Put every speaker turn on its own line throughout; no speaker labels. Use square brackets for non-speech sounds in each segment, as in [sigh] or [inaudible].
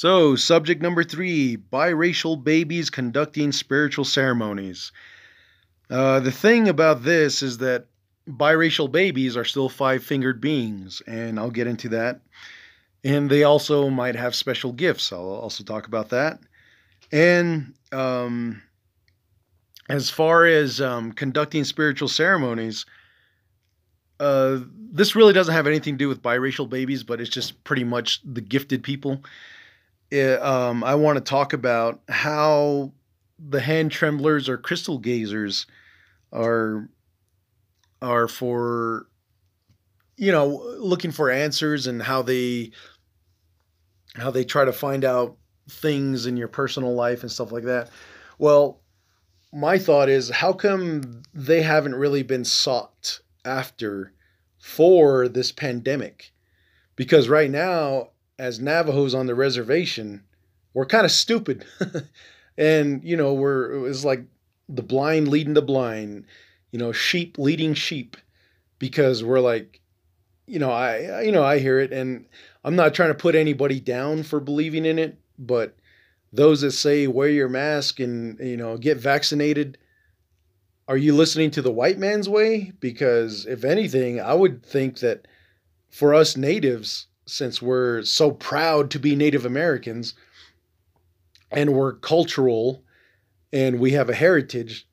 So, subject number three biracial babies conducting spiritual ceremonies. Uh, the thing about this is that biracial babies are still five fingered beings, and I'll get into that. And they also might have special gifts. I'll also talk about that. And um, as far as um, conducting spiritual ceremonies, uh, this really doesn't have anything to do with biracial babies, but it's just pretty much the gifted people. It, um, I want to talk about how the hand tremblers or crystal gazers are are for you know looking for answers and how they how they try to find out things in your personal life and stuff like that. Well, my thought is how come they haven't really been sought after for this pandemic? Because right now, as Navajos on the reservation, we're kind of stupid. [laughs] and, you know, we're, it's like the blind leading the blind, you know, sheep leading sheep because we're like, you know, I, you know, I hear it and I'm not trying to put anybody down for believing in it, but those that say wear your mask and you know get vaccinated are you listening to the white man's way because if anything i would think that for us natives since we're so proud to be native americans and we're cultural and we have a heritage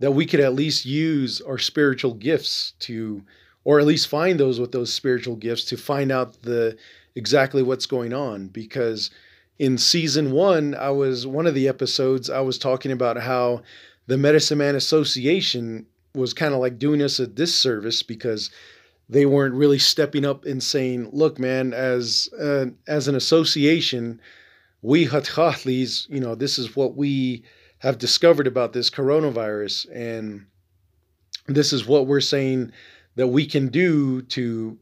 that we could at least use our spiritual gifts to or at least find those with those spiritual gifts to find out the exactly what's going on. Because in season one, I was one of the episodes, I was talking about how the Medicine Man Association was kind of like doing us a disservice because they weren't really stepping up and saying, "Look, man, as uh, as an association, we Hathatlis, you know, this is what we have discovered about this coronavirus, and this is what we're saying that we can do to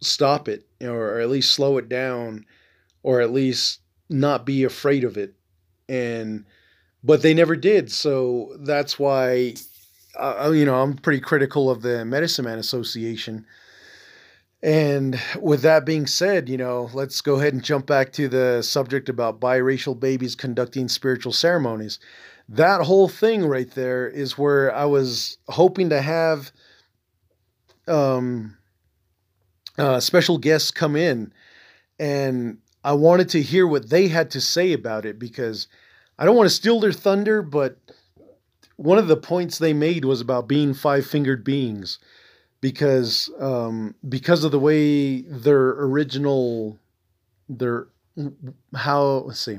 stop it, or at least slow it down, or at least not be afraid of it. And but they never did so that's why uh, you know i'm pretty critical of the medicine man association. And with that being said you know let's go ahead and jump back to the subject about biracial babies conducting spiritual ceremonies. That whole thing right there is where i was hoping to have um uh, special guests come in. And I wanted to hear what they had to say about it because I don't want to steal their thunder, but one of the points they made was about being five fingered beings because um, because of the way their original their how let's see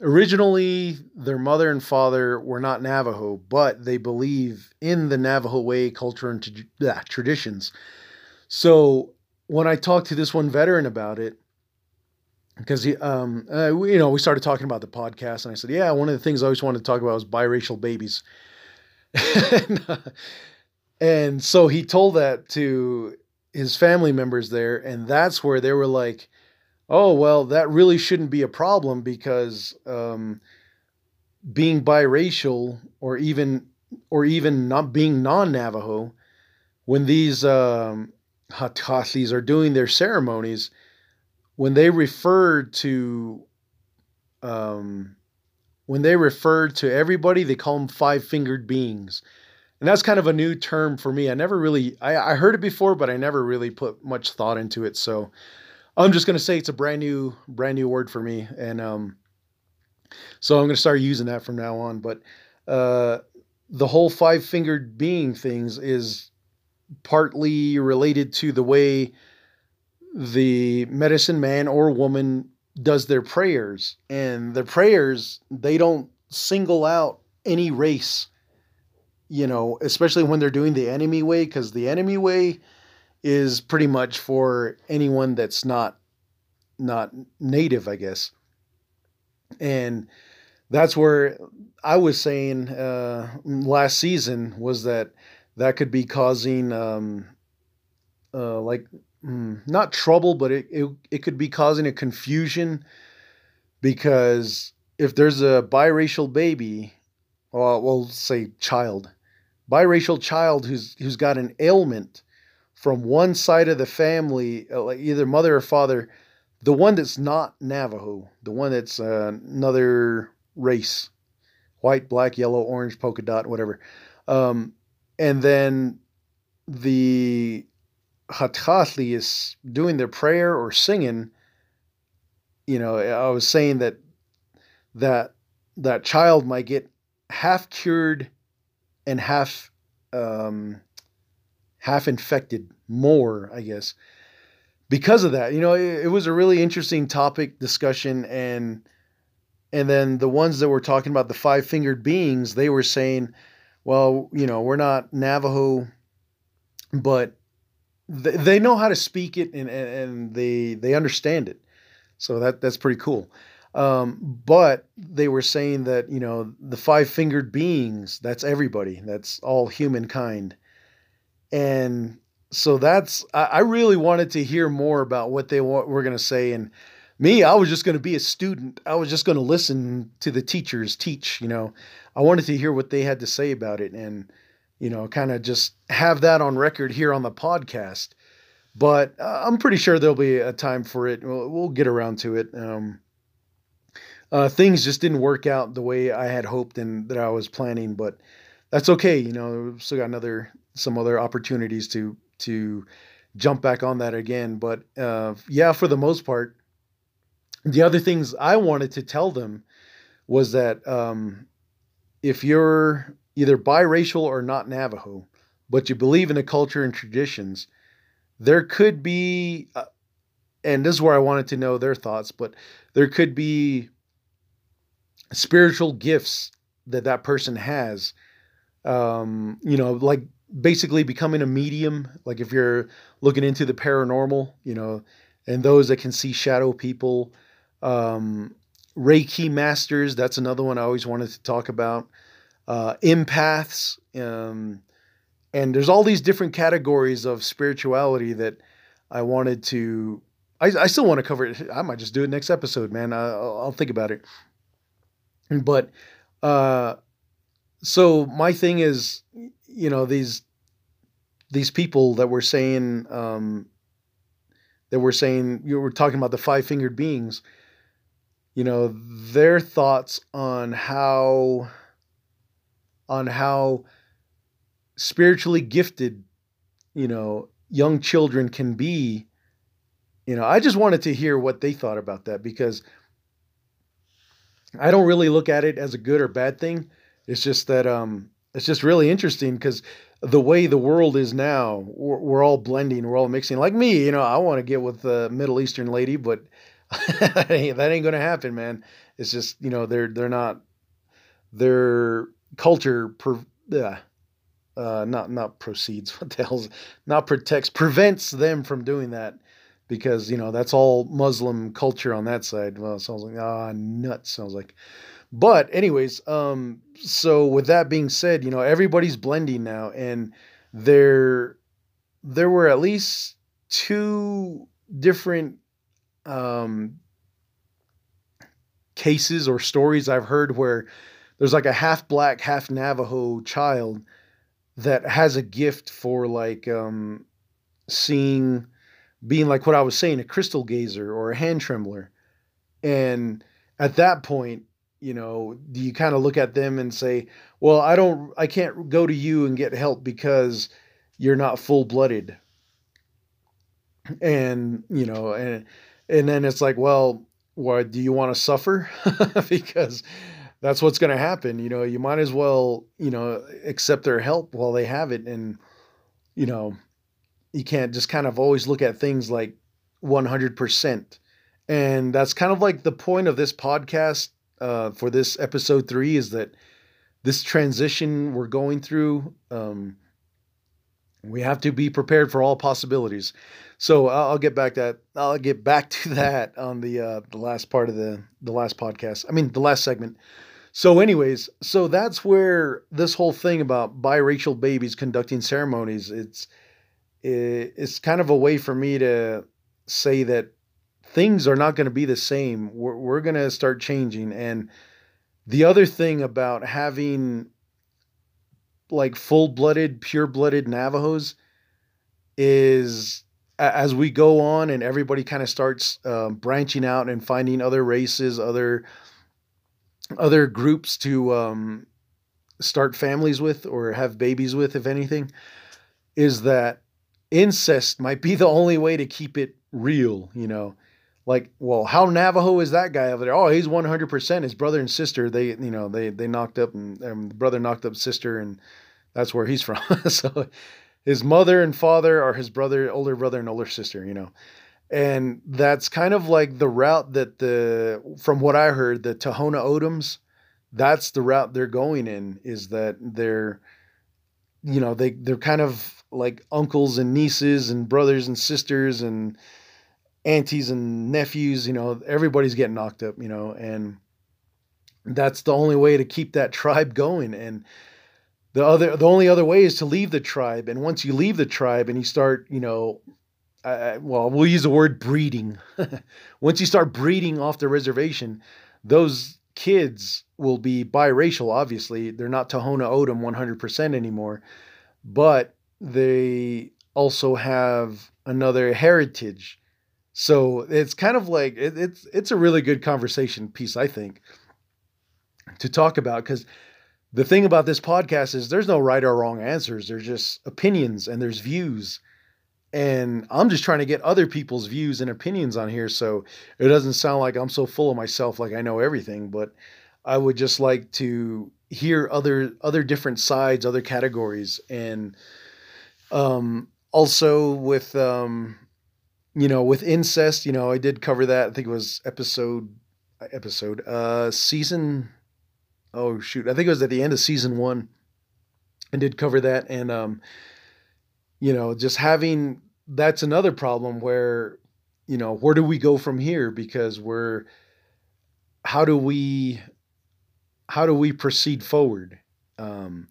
originally their mother and father were not Navajo, but they believe in the Navajo way, culture, and yeah, traditions. So when I talked to this one veteran about it, because um, uh, we, you know, we started talking about the podcast, and I said, yeah, one of the things I always wanted to talk about was biracial babies. and, [laughs] uh, and so he told that to his family members there, and that's where they were like, "Oh, well, that really shouldn't be a problem because um, being biracial, or even or even not being non-Navajo, when these um, Hatathis are doing their ceremonies." When they referred to um, when they referred to everybody, they call them five fingered beings. And that's kind of a new term for me. I never really I, I heard it before, but I never really put much thought into it. So I'm just gonna say it's a brand new, brand new word for me. And um, so I'm gonna start using that from now on. But uh, the whole five fingered being things is partly related to the way the medicine man or woman does their prayers and their prayers they don't single out any race you know especially when they're doing the enemy way because the enemy way is pretty much for anyone that's not not native i guess. And that's where i was saying uh, last season was that that could be causing um, uh, like mm, not trouble, but it, it, it could be causing a confusion because if there's a biracial baby, or we'll say child, biracial child who's who's got an ailment from one side of the family, uh, either mother or father, the one that's not Navajo, the one that's uh, another race, white, black, yellow, orange, polka dot, whatever. Um, and then the Hathatli is doing their prayer or singing. You know, I was saying that that that child might get half cured and half um, half infected more, I guess, because of that. You know, it, it was a really interesting topic discussion, and and then the ones that were talking about the five fingered beings, they were saying, well, you know, we're not Navajo, but they, they know how to speak it and, and, and they they understand it. So that that's pretty cool. Um, but they were saying that, you know, the five fingered beings, that's everybody, that's all humankind. And so that's, I, I really wanted to hear more about what they were going to say. And me, I was just going to be a student. I was just going to listen to the teachers teach, you know. I wanted to hear what they had to say about it and, you know, kind of just have that on record here on the podcast. But uh, I'm pretty sure there'll be a time for it. We'll, we'll get around to it. Um, uh, things just didn't work out the way I had hoped and that I was planning, but that's okay. You know, we've still got another some other opportunities to to jump back on that again. But uh, yeah, for the most part, the other things I wanted to tell them was that um, if you're either biracial or not Navajo, but you believe in the culture and traditions, there could be, uh, and this is where I wanted to know their thoughts, but there could be spiritual gifts that that person has um, you know like basically becoming a medium like if you're looking into the paranormal you know and those that can see shadow people um, reiki masters that's another one i always wanted to talk about uh, empaths um, and there's all these different categories of spirituality that i wanted to i, I still want to cover it i might just do it next episode man I, I'll, I'll think about it but uh, so my thing is, you know, these these people that were saying um, that were saying you were talking about the five fingered beings. You know, their thoughts on how on how spiritually gifted, you know, young children can be. You know, I just wanted to hear what they thought about that because I don't really look at it as a good or bad thing. It's just that um, it's just really interesting because the way the world is now, we're, we're, all blending, we're all mixing. Like me, you know, I want to get with a Middle Eastern lady, but [laughs] that ain't, that ain't gonna happen, man. It's just you know they're they're not their culture per, uh, uh, not not proceeds. [laughs] What the hell's not protects prevents them from doing that because you know that's all Muslim culture on that side. Well, sounds like ah nuts. Sounds like, but anyways, um, so with that being said, you know everybody's blending now, and there there were at least two different um, cases or stories I've heard where there's like a half black, half Navajo child that has a gift for like um, seeing being like what I was saying, a crystal gazer or a hand trembler. And at that point, you know, do you kind of look at them and say, well, I don't, I can't go to you and get help because you're not full blooded. And, you know, and, and then it's like, well, why do you want to suffer? [laughs] because that's what's going to happen. You know, you might as well, you know, accept their help while they have it. And, you know, you can't just kind of always look at things like 100%. And that's kind of like the point of this podcast uh, for this episode three is that this transition we're going through, um, we have to be prepared for all possibilities. So I'll, I'll get back to that I'll get back [laughs] to that on the uh, the last part of the the last podcast. I mean the last segment. So, anyways, so that's where this whole thing about biracial babies conducting ceremonies. It's it's kind of a way for me to say that things are not going to be the same. We're, we're going to start changing. And the other thing about having like full blooded, pure blooded Navajos is as we go on and everybody kind of starts um, branching out and finding other races, other other groups to um, start families with or have babies with, if anything, is that incest might be [laughs] the only way to keep it real. You know, like, well, how Navajo is that guy over there? Oh, he's one hundred percent. His brother and sister, they, you know, they they knocked up and um, the brother knocked up sister, and that's where he's [laughs] from. so his mother and father are his brother, older brother and older sister, you know. And that's kind of like the route that the from what I heard, the Tohono O'odhams, that's the route they're going in, is that they're you know, they they're kind of like uncles and nieces and brothers and sisters and aunties and nephews, you know, everybody's getting knocked up, you know, and that's the only way to keep that tribe going. And the other the only other way is to leave the tribe and once you leave the tribe and you start you know uh, well we'll use the word breeding. [laughs] Once you start breeding off the reservation those kids will be biracial obviously. They're not tohono o'odham 100% anymore. But they also have another heritage. So it's kind of like it, it's it's a really good conversation piece i think to talk about. Because the thing about this podcast is there's no right or wrong answers. There's just opinions and there's views. And I'm just trying to get other people's views and opinions on here so it doesn't sound like I'm so full of myself like I know everything, but I would just like to hear other other different sides, other categories and um also with um you know, with incest, you know, I did cover that. I think it was episode episode uh season oh shoot, I think it was at the end of season one, and did cover that. And um, you know, just having that's another problem where you know where do we go from here? Because we're how do we how do we proceed forward? Um,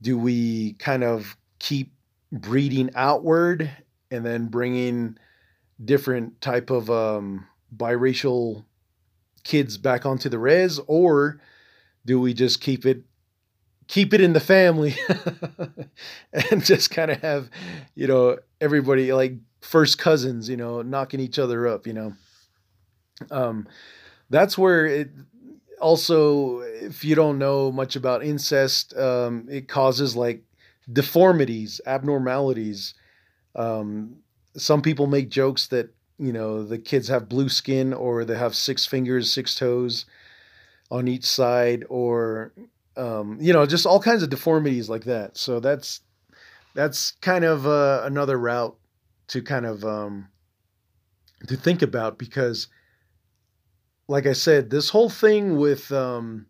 do we kind of keep breeding outward and then bringing different type of um, biracial kids back onto the res? Or do we just keep it keep it in the family [laughs] and just kind of have you know everybody like first cousins you know knocking each other up you know? Um that's where it also if you don't know much about incest um it causes like deformities abnormalities. Um some people make jokes that you know the kids have blue skin or they have six fingers six toes on each side or um, you know just all kinds of deformities like that. So that's that's kind of uh, another route to kind of um, to think about because like i said this whole thing with um,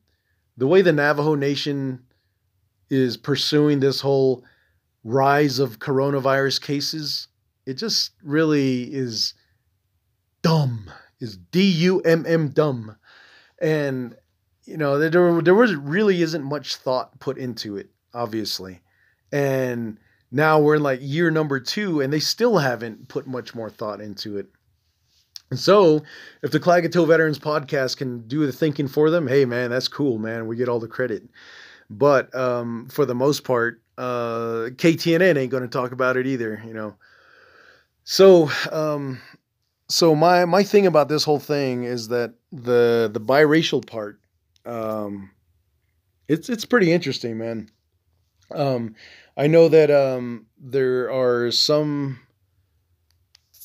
the way the navajo nation is pursuing this whole rise of coronavirus cases it just really is dumb is d-u-m-m dumb. And you know, there there was really isn't much thought put into it, obviously, and now we're in like year number two, and they still haven't put much more thought into it. And so, if the Klagetoh Veterans Podcast can do the thinking for them, hey man, that's cool, man. We get all the credit. But um, for the most part, uh, KTNN ain't going to talk about it either, you know. So, um, so my my thing about this whole thing is that the the biracial part um, it's it's pretty interesting, man. Um, I know that um, there are some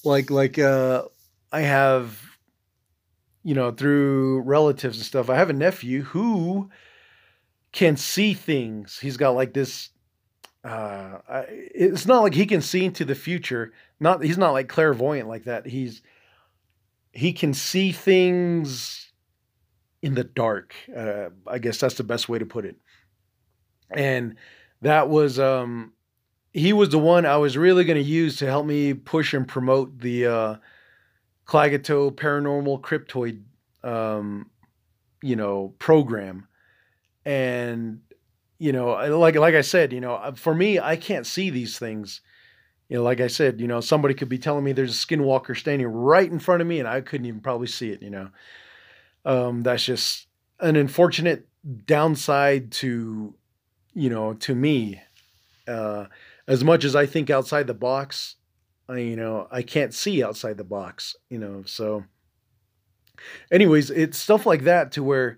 like like uh, I have you know through relatives and stuff. I have a nephew who can see things. He's got like this. Uh, it's not like he can see into the future. Not he's not like clairvoyant like that. He's he can see things in the dark. Uh, I guess that's the best way to put it. And that was um, he was the one I was really going to use to help me push and promote the uh, Klagetoh Paranormal Cryptoid, um, you know, program. And you know, like like I said, you know, uh, for me, I can't see these things. You know, like I said, you know, somebody could be telling me there's a skinwalker standing right in front of me, and I couldn't even probably see it. You know, um, that's just an unfortunate downside to, you know, to me. Uh, as much as I think outside the box, I, you know, I can't see outside the box, you know. So, anyways, it's stuff like that to where,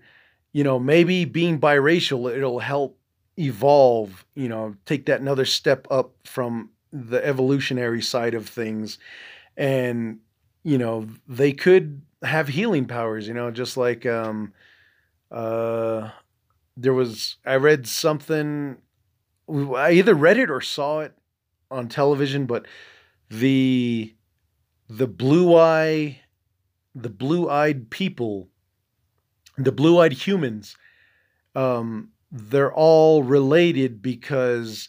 you know, maybe being biracial, it'll help evolve, you know, take that another step up from the evolutionary side of things. And, you know, they could have healing powers, you know, just like, um, uh, there was, I read something, I either read it or saw it on television, but the, the blue eye, the blue eyed people, the blue eyed humans, um, they're all related because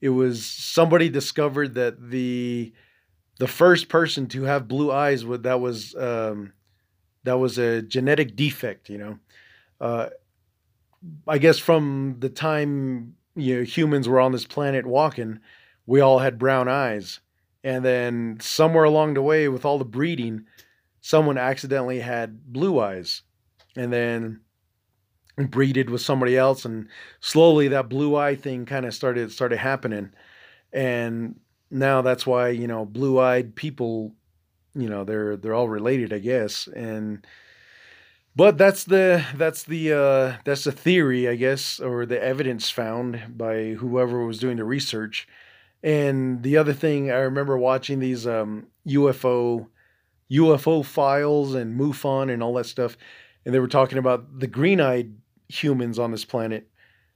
it was somebody discovered that the the first person to have blue eyes would that was um, that was a genetic defect you know? Uh, i guess from the time you know humans were on this planet walking we all had brown eyes. And then somewhere along the way with all the breeding someone accidentally had blue eyes. And then breeded with somebody else and slowly that blue eye thing kind of started started happening. And now that's why you know blue-eyed people you know they're they're all related i guess and but that's the that's the uh that's the theory i guess or the evidence found by whoever was doing the research. And the other thing i remember watching these um ufo ufo files and mufon and all that stuff and they were talking about the green-eyed humans on this planet,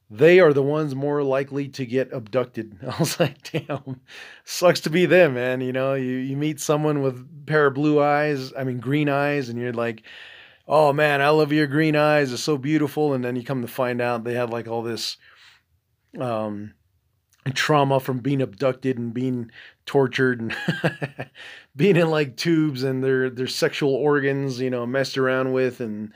they are the ones more likely to get abducted. [laughs] I was like, damn, sucks to be them, man. You know, you, you meet someone with a pair of blue eyes, I mean, green eyes, and you're like, oh man, I love your green eyes. It's so beautiful. And then you come to find out they have like all this um, trauma from being abducted and being tortured and [laughs] being in like tubes and their, their sexual organs, you know, messed around with and,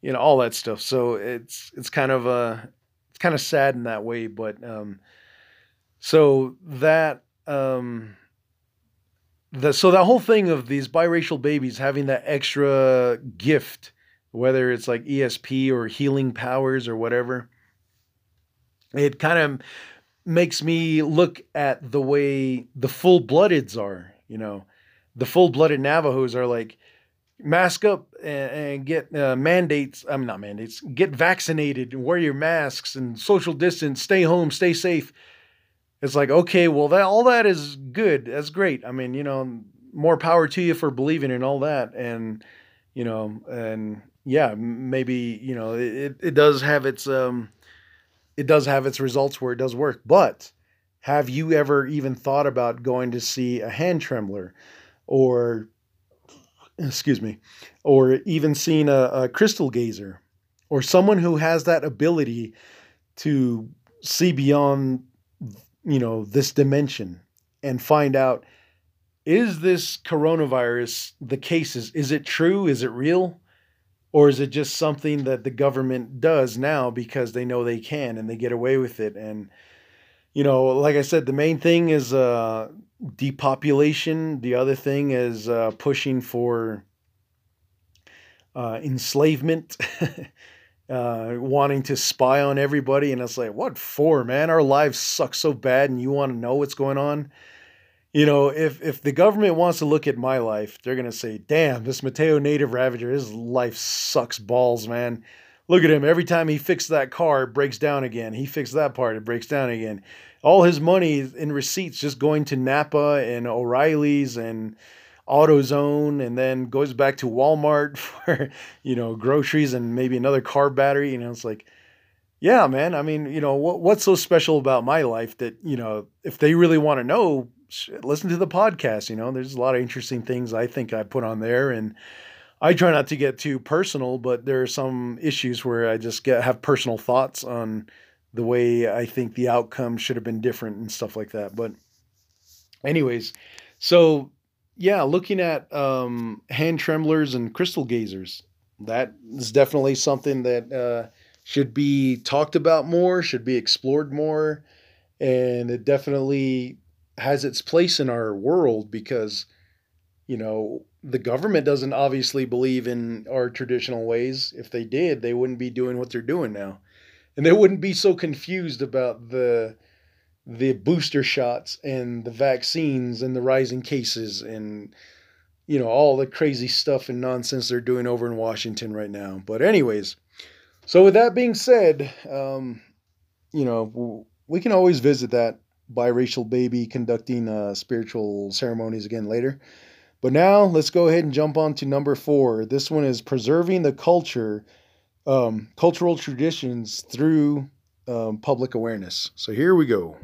you know all that stuff so it's it's kind of it's kind of sad in that way but um so that um the so that whole thing of these biracial babies having that extra gift whether it's like ESP or healing powers or whatever it kind of makes me look at the way the full-bloodeds are you know? The full-blooded navajos are like mask up and, and get uh, mandates. I'm not mandates. Get vaccinated and wear your masks and social distance. Stay home. Stay safe. It's like okay, well that all that is good. That's great. I mean, you know, more power to you for believing in all that. And you know, and yeah, maybe you know it, it does have its um, it does have its results where it does work. But have you ever even thought about going to see a hand trembler or excuse me, or even seeing a, a crystal gazer, or someone who has that ability to see beyond, you know, this dimension and find out is this coronavirus the cases is it true? Is it real? Or is it just something that the government does now because they know they can and they get away with it? And you know like i said the main thing is uh depopulation. The other thing is uh, pushing for uh, enslavement, [laughs] uh, wanting to spy on everybody. And it's like, what for, man? Our lives suck so bad, and you want to know what's going on. You know, if if the government wants to look at my life, they're gonna say, "Damn, this Mateo Native Ravager, his life sucks balls, man." Look at him. Every time he fixes that car, it breaks down again. He fixed that part, it breaks down again all his money in receipts just going to Napa and O'Reilly's and AutoZone and then goes back to Walmart [laughs] for, you know, groceries and maybe another car battery. You know, it's like, yeah, man. I mean, you know, what, what's so special about my life that, you know, if they really want to know, listen to the podcast. You know, there's a lot of interesting things I think I put on there. And I try not to get too personal, but there are some issues where I just get have personal thoughts on the way I think the outcome should have been different and stuff like that. But, anyways, so yeah, looking at um, hand tremblers and crystal gazers, that is definitely something that uh, should be talked about more, should be explored more, and it definitely has its place in our world because, you know, the government doesn't obviously believe in our traditional ways. If they did, they wouldn't be doing what they're doing now and they wouldn't be so confused about the the booster shots and the vaccines and the rising cases and you know all the crazy stuff and nonsense they're doing over in Washington right now. But anyways, so with that being said, um, you know we can always visit that biracial baby conducting uh, spiritual ceremonies again later. But now let's go ahead and jump on to number four. This one is preserving the culture, um, cultural traditions through um, public awareness. So here we go.